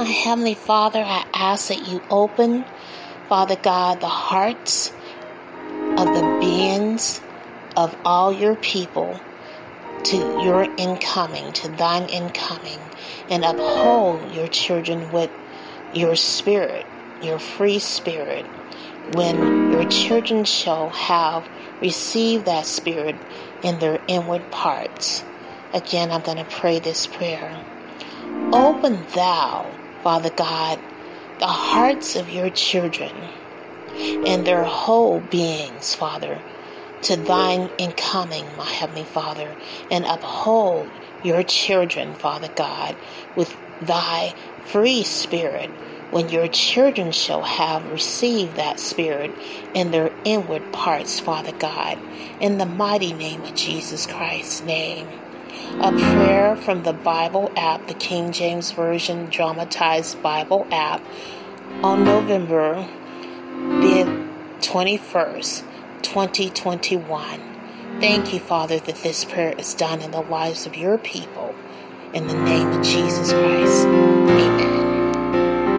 My Heavenly Father, I ask that you open, Father God, the hearts of the beings of all your people to your incoming, to thine incoming, and uphold your children with your spirit, your free spirit, when your children shall have received that spirit in their inward parts. Again, I'm going to pray this prayer. Open thou, Father God, the hearts of your children and their whole beings, Father, to thine incoming, my Heavenly Father, and uphold your children, Father God, with thy free spirit, when your children shall have received that spirit in their inward parts, Father God, in the mighty name of Jesus Christ's name. A prayer from the Bible app, the King James Version Dramatized Bible app, on November the 21st, 2021. Thank you, Father, that this prayer is done in the lives of your people. In the name of Jesus Christ.